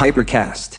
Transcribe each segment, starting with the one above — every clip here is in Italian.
Hypercast.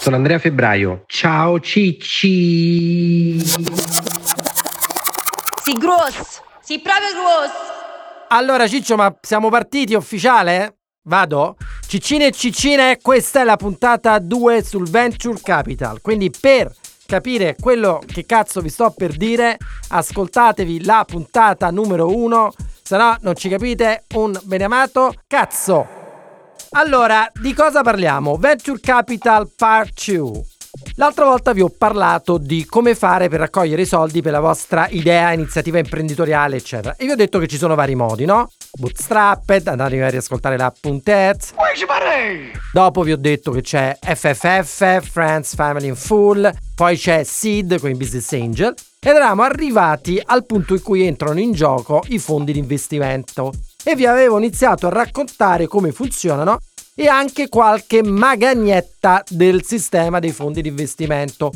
Sono Andrea Febbraio. Ciao Cicci. Sì, gross! Sì, proprio gross! Allora Ciccio, ma siamo partiti ufficiale? Vado? Ciccine e ciccine, questa è la puntata 2 sul Venture Capital. Quindi per capire quello che cazzo vi sto per dire, ascoltatevi la puntata numero 1, se no non ci capite un beneamato cazzo. Allora, di cosa parliamo? Venture Capital Part 2. L'altra volta vi ho parlato di come fare per raccogliere i soldi per la vostra idea, iniziativa imprenditoriale, eccetera. E vi ho detto che ci sono vari modi, no? Bootstrapped, andate a riascoltare la Puntez. Dopo vi ho detto che c'è FFF, Friends, Family in Full, poi c'è Seed con i Business Angel ed eravamo arrivati al punto in cui entrano in gioco i fondi di investimento e vi avevo iniziato a raccontare come funzionano e anche qualche magagnetta del sistema dei fondi di investimento.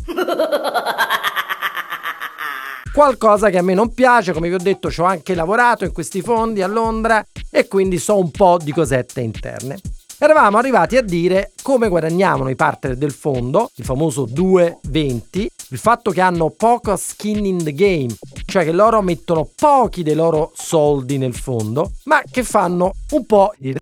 Qualcosa che a me non piace, come vi ho detto, ci ho anche lavorato in questi fondi a Londra e quindi so un po' di cosette interne. Eravamo arrivati a dire come guadagnavano i partner del fondo, il famoso 220, il fatto che hanno poco skin in the game, cioè che loro mettono pochi dei loro soldi nel fondo, ma che fanno un po' i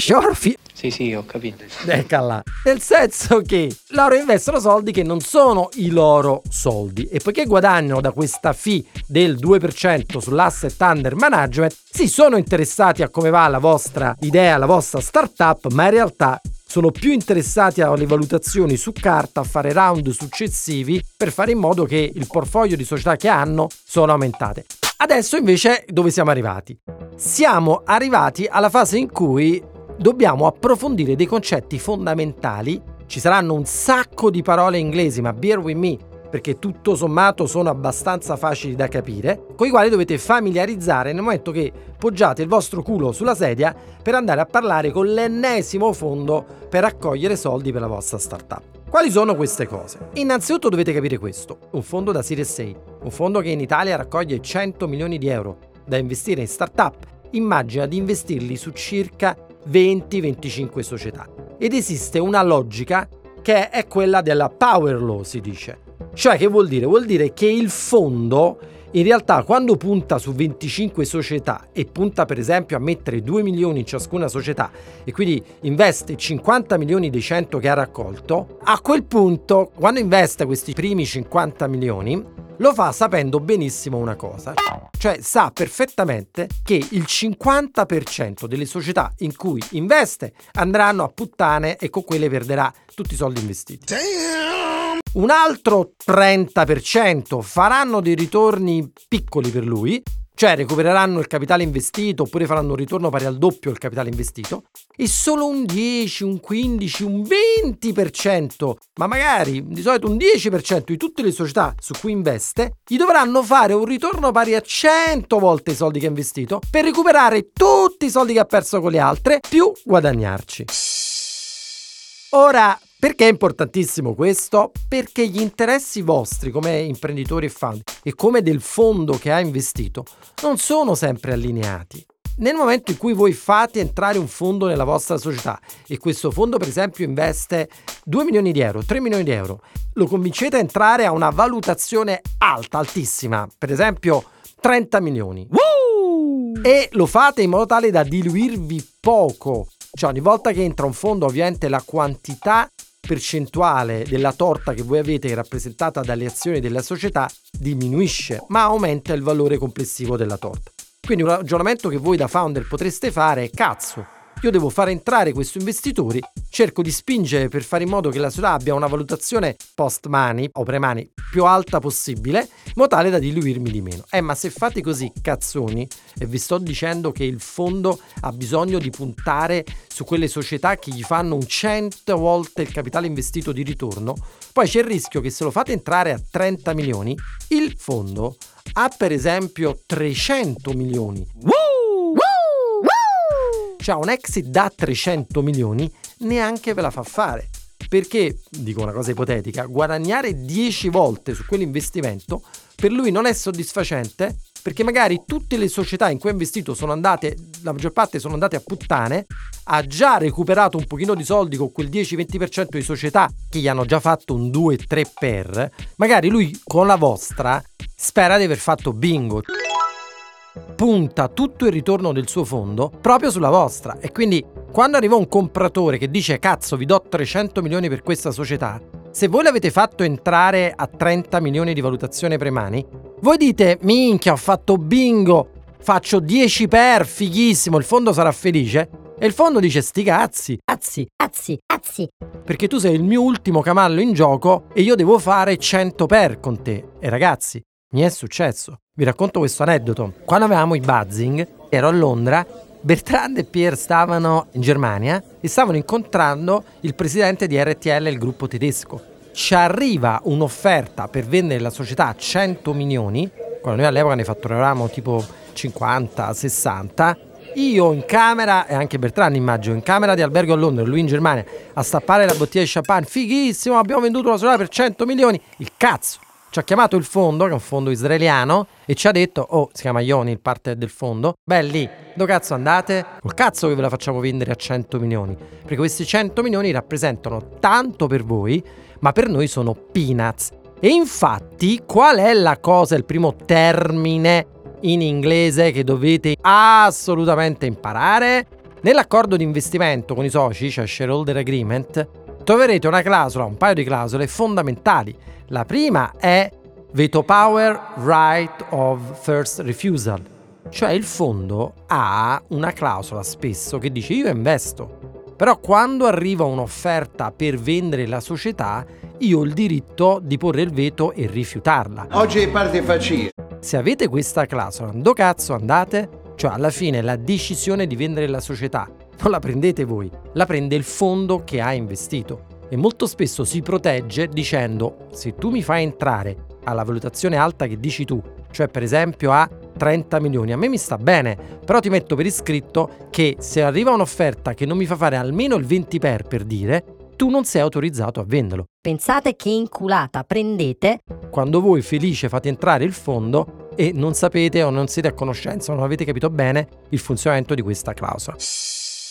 shorfi. Sì, sì, ho capito. Là. Nel senso che loro investono soldi che non sono i loro soldi e poiché guadagnano da questa fee del 2% sull'asset under management, si sono interessati a come va la vostra idea, la vostra startup, ma in realtà sono più interessati alle valutazioni su carta, a fare round successivi per fare in modo che il portfolio di società che hanno sono aumentate. Adesso invece dove siamo arrivati? Siamo arrivati alla fase in cui dobbiamo approfondire dei concetti fondamentali. Ci saranno un sacco di parole inglesi, ma bear with me, perché tutto sommato sono abbastanza facili da capire, con i quali dovete familiarizzare nel momento che poggiate il vostro culo sulla sedia per andare a parlare con l'ennesimo fondo per raccogliere soldi per la vostra startup. Quali sono queste cose? Innanzitutto dovete capire questo, un fondo da Series A, un fondo che in Italia raccoglie 100 milioni di euro da investire in startup, immagina di investirli su circa 20-25 società. Ed esiste una logica che è quella della power law, si dice. Cioè che vuol dire? Vuol dire che il fondo in realtà quando punta su 25 società e punta per esempio a mettere 2 milioni in ciascuna società e quindi investe 50 milioni dei 100 che ha raccolto, a quel punto quando investe questi primi 50 milioni lo fa sapendo benissimo una cosa, cioè sa perfettamente che il 50% delle società in cui investe andranno a puttane e con quelle perderà tutti i soldi investiti. Un altro 30% faranno dei ritorni piccoli per lui, cioè recupereranno il capitale investito oppure faranno un ritorno pari al doppio del capitale investito, e solo un 10, un 15, un 20%, ma magari di solito un 10% di tutte le società su cui investe, gli dovranno fare un ritorno pari a 100 volte i soldi che ha investito per recuperare tutti i soldi che ha perso con le altre, più guadagnarci. Ora, perché è importantissimo questo? Perché gli interessi vostri come imprenditori e fund e come del fondo che ha investito non sono sempre allineati. Nel momento in cui voi fate entrare un fondo nella vostra società e questo fondo per esempio investe 2 milioni di euro, 3 milioni di euro, lo convincete a entrare a una valutazione alta, altissima, per esempio 30 milioni. Woo! E lo fate in modo tale da diluirvi poco cioè ogni volta che entra un fondo ovviamente la quantità percentuale della torta che voi avete rappresentata dalle azioni della società diminuisce, ma aumenta il valore complessivo della torta. Quindi un ragionamento che voi da founder potreste fare è cazzo, io devo fare entrare questi investitori, cerco di spingere per fare in modo che la società abbia una valutazione post-money o pre-money più alta possibile, in modo tale da diluirmi di meno. Eh, ma se fate così, cazzoni, e vi sto dicendo che il fondo ha bisogno di puntare su quelle società che gli fanno un 100 volte il capitale investito di ritorno, poi c'è il rischio che se lo fate entrare a 30 milioni, il fondo ha per esempio 300 milioni. Woo! Cioè un exit da 300 milioni neanche ve la fa fare. Perché, dico una cosa ipotetica, guadagnare 10 volte su quell'investimento per lui non è soddisfacente perché magari tutte le società in cui ha investito sono andate, la maggior parte sono andate a puttane, ha già recuperato un pochino di soldi con quel 10-20% di società che gli hanno già fatto un 2-3 per, magari lui con la vostra spera di aver fatto bingo punta tutto il ritorno del suo fondo proprio sulla vostra e quindi quando arriva un compratore che dice cazzo vi do 300 milioni per questa società, se voi l'avete fatto entrare a 30 milioni di valutazione premani, voi dite minchia ho fatto bingo, faccio 10 per, fighissimo, il fondo sarà felice. E il fondo dice sti cazzi, Cazzi, cazzi, cazzi. perché tu sei il mio ultimo cavallo in gioco e io devo fare 100 per con te. E ragazzi, mi è successo. Vi racconto questo aneddoto. Quando avevamo i buzzing, ero a Londra, Bertrand e Pierre stavano in Germania e stavano incontrando il presidente di RTL, il gruppo tedesco. Ci arriva un'offerta per vendere la società a 100 milioni, quando noi all'epoca ne fatturavamo tipo 50, 60. Io in camera, e anche Bertrand immagino, in camera di albergo a Londra, lui in Germania, a stappare la bottiglia di champagne, fighissimo, abbiamo venduto la società per 100 milioni, il cazzo! Ci ha chiamato il fondo, che è un fondo israeliano, e ci ha detto, oh, si chiama Ioni, il partner del fondo, belli, dove cazzo andate? Col cazzo che ve la facciamo vendere a 100 milioni, perché questi 100 milioni rappresentano tanto per voi, ma per noi sono peanuts. E infatti, qual è la cosa, il primo termine in inglese che dovete assolutamente imparare? Nell'accordo di investimento con i soci, cioè shareholder agreement, troverete una clausola, un paio di clausole fondamentali. La prima è veto power right of first refusal, cioè il fondo ha una clausola spesso che dice io investo, però quando arriva un'offerta per vendere la società, io ho il diritto di porre il veto e rifiutarla. Oggi parte facile. Se avete questa clausola, do cazzo andate? Cioè alla fine la decisione di vendere la società non la prendete voi, la prende il fondo che ha investito. E molto spesso si protegge dicendo se tu mi fai entrare alla valutazione alta che dici tu, cioè per esempio a 30 milioni, a me mi sta bene, però ti metto per iscritto che se arriva un'offerta che non mi fa fare almeno il 20 per per dire, tu non sei autorizzato a venderlo. Pensate che inculata prendete? Quando voi felice fate entrare il fondo e non sapete o non siete a conoscenza o non avete capito bene il funzionamento di questa clausola.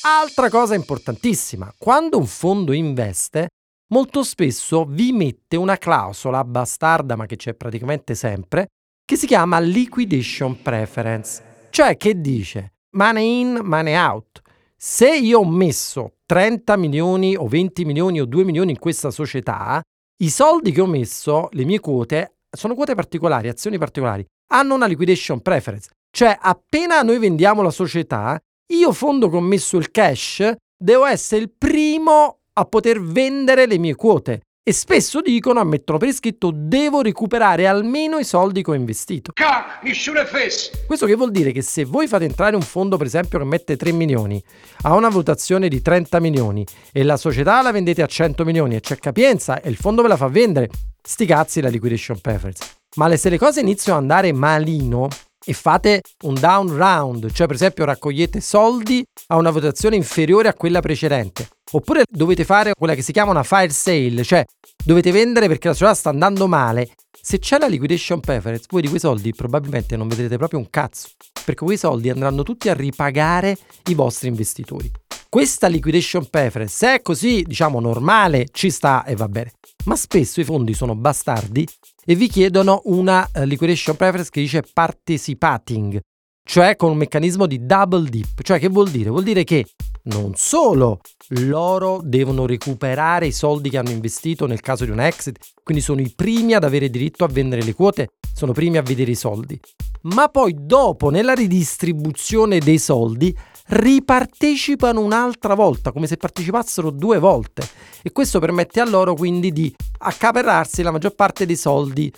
Altra cosa importantissima, quando un fondo investe, molto spesso vi mette una clausola bastarda, ma che c'è praticamente sempre, che si chiama liquidation preference, cioè che dice money in, money out. Se io ho messo 30 milioni o 20 milioni o 2 milioni in questa società, i soldi che ho messo, le mie quote, sono quote particolari, azioni particolari, hanno una liquidation preference. Cioè, appena noi vendiamo la società, io fondo che ho messo il cash, devo essere il primo a poter vendere le mie quote. E spesso dicono, ammettono per iscritto, devo recuperare almeno i soldi che ho investito. Questo che vuol dire che se voi fate entrare un fondo, per esempio, che mette 3 milioni, ha una valutazione di 30 milioni e la società la vendete a 100 milioni e c'è capienza e il fondo ve la fa vendere, sti cazzi la liquidation preference. Ma se le cose iniziano ad andare malino, e fate un down round, cioè per esempio raccogliete soldi a una votazione inferiore a quella precedente. Oppure dovete fare quella che si chiama una fire sale, cioè dovete vendere perché la società sta andando male. Se c'è la liquidation preference, voi di quei soldi probabilmente non vedrete proprio un cazzo, perché quei soldi andranno tutti a ripagare i vostri investitori. Questa liquidation preference, è così, diciamo, normale, ci sta e va bene. Ma spesso i fondi sono bastardi e vi chiedono una uh, liquidation preference che dice participating, cioè con un meccanismo di double dip. Cioè che vuol dire? Vuol dire che non solo loro devono recuperare i soldi che hanno investito nel caso di un exit, quindi sono i primi ad avere diritto a vendere le quote, sono i primi a vedere i soldi, ma poi dopo nella ridistribuzione dei soldi ripartecipano un'altra volta, come se partecipassero due volte. E questo permette a loro quindi di accaparrarsi la maggior parte dei soldi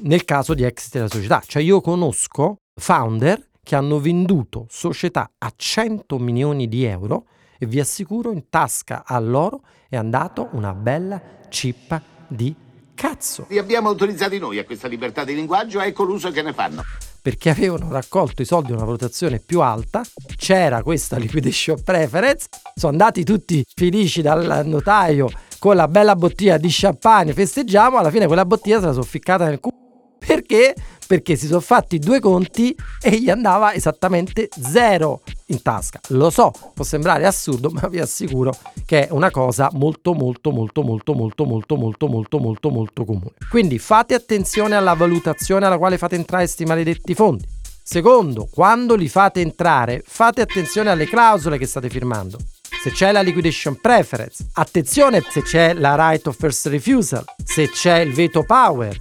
nel caso di exit della società. Cioè io conosco founder che hanno venduto società a 100 milioni di euro e vi assicuro in tasca a loro è andato una bella cippa di cazzo. Li abbiamo autorizzati noi a questa libertà di linguaggio, ecco l'uso che ne fanno. Perché avevano raccolto i soldi a una valutazione più alta, c'era questa liquidation preference, sono andati tutti felici dal notaio con la bella bottiglia di champagne, festeggiamo, alla fine quella bottiglia se la sono ficcata nel culo. Perché? Perché si sono fatti due conti e gli andava esattamente zero in tasca. Lo so, può sembrare assurdo, ma vi assicuro che è una cosa molto molto molto molto molto molto molto molto molto molto comune. Quindi fate attenzione alla valutazione alla quale fate entrare questi maledetti fondi. Secondo, quando li fate entrare, fate attenzione alle clausole che state firmando. Se c'è la liquidation preference, attenzione se c'è la right of first refusal, se c'è il veto power,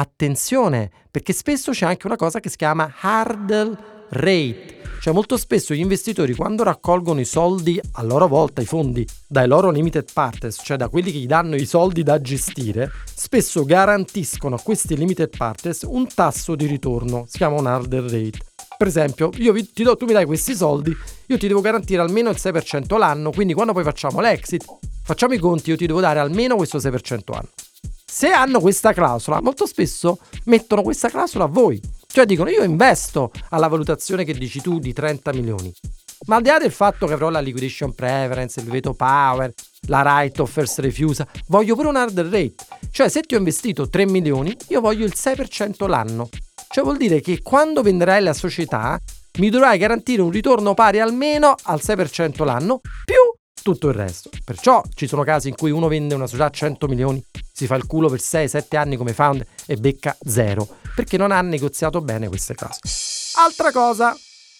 attenzione, perché spesso c'è anche una cosa che si chiama hurdle rate. Cioè molto spesso gli investitori quando raccolgono i soldi a loro volta, i fondi dai loro limited partners, cioè da quelli che gli danno i soldi da gestire, spesso garantiscono a questi limited partners un tasso di ritorno, si chiama un hurdle rate. Per esempio, io vi, ti do, tu mi dai questi soldi, io ti devo garantire almeno il 6% l'anno, quindi quando poi facciamo l'exit, facciamo i conti, io ti devo dare almeno questo 6% l'anno. Se hanno questa clausola, molto spesso mettono questa clausola a voi. Cioè dicono io investo alla valutazione che dici tu di 30 milioni. Ma al di là del fatto che avrò la liquidation preference, il veto power, la right of first refusal, voglio pure un hard rate. Cioè se ti ho investito 3 milioni, io voglio il 6% l'anno. Cioè vuol dire che quando venderai la società mi dovrai garantire un ritorno pari almeno al 6% l'anno più tutto il resto. Perciò ci sono casi in cui uno vende una società a 100 milioni, si fa il culo per 6-7 anni come founder e becca zero, perché non ha negoziato bene queste cose. Altra cosa,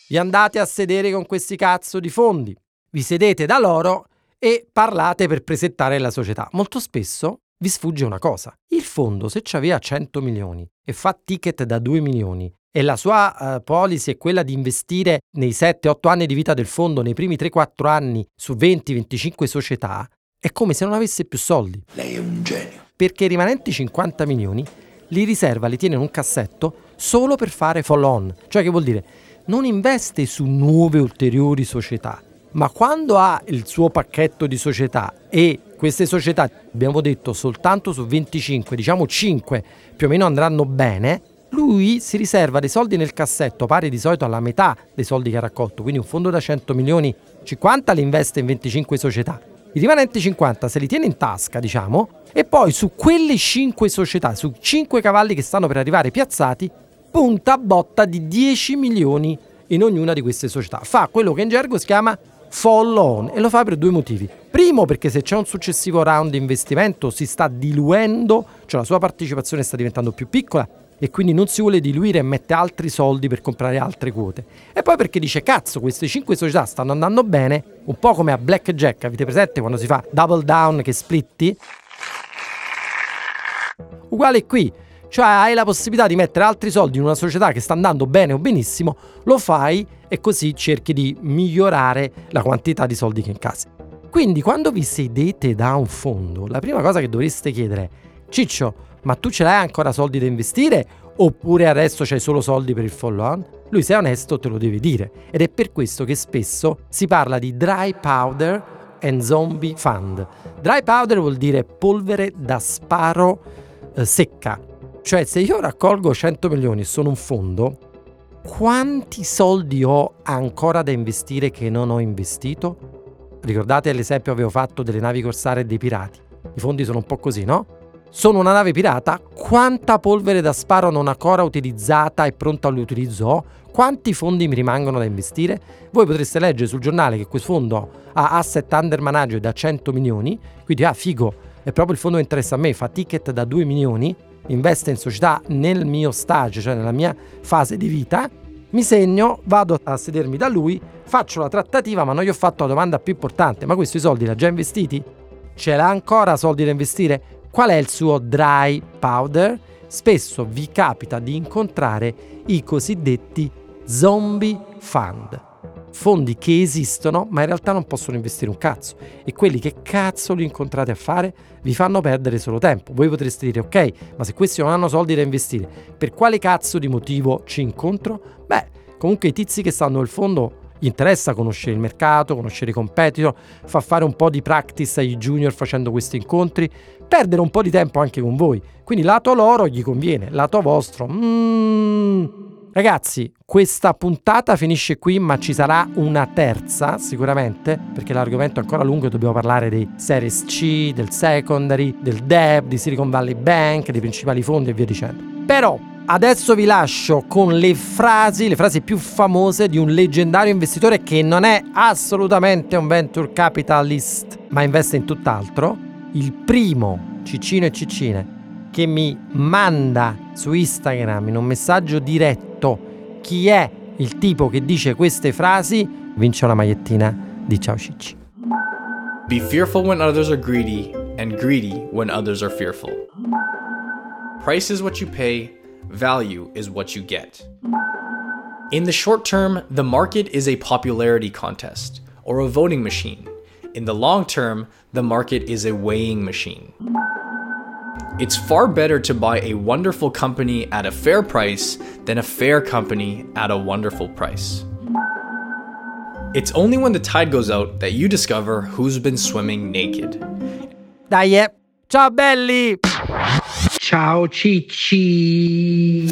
vi andate a sedere con questi cazzo di fondi, vi sedete da loro e parlate per presentare la società. Molto spesso vi sfugge una cosa. Il fondo, se aveva 100 milioni e fa ticket da 2 milioni e la sua uh, policy è quella di investire nei 7-8 anni di vita del fondo, nei primi 3-4 anni, su 20-25 società, è come se non avesse più soldi. Lei è un genio. Perché i rimanenti 50 milioni li riserva, li tiene in un cassetto solo per fare follow on. Cioè che vuol dire non investe su nuove ulteriori società, ma quando ha il suo pacchetto di società e queste società, abbiamo detto soltanto su 25, diciamo 5 più o meno andranno bene, lui si riserva dei soldi nel cassetto pari di solito alla metà dei soldi che ha raccolto, quindi un fondo da 100 milioni, 50 li investe in 25 società. I rimanenti 50 se li tiene in tasca, diciamo, e poi su quelle 5 società, su 5 cavalli che stanno per arrivare piazzati, punta a botta di 10 milioni in ognuna di queste società. Fa quello che in gergo si chiama follow on e lo fa per due motivi. Primo perché se c'è un successivo round di investimento si sta diluendo, cioè la sua partecipazione sta diventando più piccola e quindi non si vuole diluire e mette altri soldi per comprare altre quote. E poi perché dice cazzo, queste 5 società stanno andando bene, un po' come a Blackjack, avete presente quando si fa double down che splitti? Uguale qui, cioè hai la possibilità di mettere altri soldi in una società che sta andando bene o benissimo, lo fai e così cerchi di migliorare la quantità di soldi che incassi. Quindi quando vi sedete da un fondo, la prima cosa che dovreste chiedere è Ciccio, ma tu ce l'hai ancora soldi da investire oppure adesso c'hai solo soldi per il follow on? Lui se è onesto te lo deve dire ed è per questo che spesso si parla di dry powder and zombie fund. Dry powder vuol dire polvere da sparo eh, secca, cioè se io raccolgo 100 milioni e sono un fondo, quanti soldi ho ancora da investire che non ho investito? Ricordate l'esempio che avevo fatto delle navi corsarie e dei pirati? I fondi sono un po' così, no? Sono una nave pirata? Quanta polvere da sparo non ancora utilizzata e pronta all'utilizzo? Quanti fondi mi rimangono da investire? Voi potreste leggere sul giornale che quel fondo ha asset under manager da 100 milioni, quindi ah figo, è proprio il fondo che interessa a me, fa ticket da 2 milioni, investe in società nel mio stage, cioè nella mia fase di vita, mi segno, vado a sedermi da lui, faccio la trattativa, ma non gli ho fatto la domanda più importante, ma questi soldi li ha già investiti? Ce l'ha ancora soldi da investire? Qual è il suo dry powder? Spesso vi capita di incontrare i cosiddetti zombie fund. fondi che esistono ma in realtà non possono investire un cazzo e quelli che cazzo li incontrate a fare vi fanno perdere solo tempo. Voi potreste dire ok, ma se questi non hanno soldi da investire, per quale cazzo di motivo ci incontro? Beh, comunque i tizi che stanno nel fondo gli interessa conoscere il mercato, conoscere i competitor, fa fare un po' di practice ai junior facendo questi incontri, perdere un po' di tempo anche con voi. Quindi lato loro gli conviene, lato vostro... Mm. Ragazzi, questa puntata finisce qui, ma ci sarà una terza sicuramente, perché l'argomento è ancora lungo e dobbiamo parlare dei Series C, del secondary, del DEB, di Silicon Valley Bank, dei principali fondi e via dicendo. Però Adesso vi lascio con le frasi, le frasi più famose di un leggendario investitore che non è assolutamente un venture capitalist, ma investe in tutt'altro. Il primo Ciccino e Ciccine che mi manda su Instagram in un messaggio diretto chi è il tipo che dice queste frasi vince una magliettina di Ciao Cicci. Be fearful when others are greedy, and greedy when others are fearful. Price is what you pay, value is what you get. In the short term, the market is a popularity contest or a voting machine. In the long term, the market is a weighing machine. It's far better to buy a wonderful company at a fair price than a fair company at a wonderful price. It's only when the tide goes out that you discover who's been swimming naked. Dai, ciao belli! Ciao Cicci.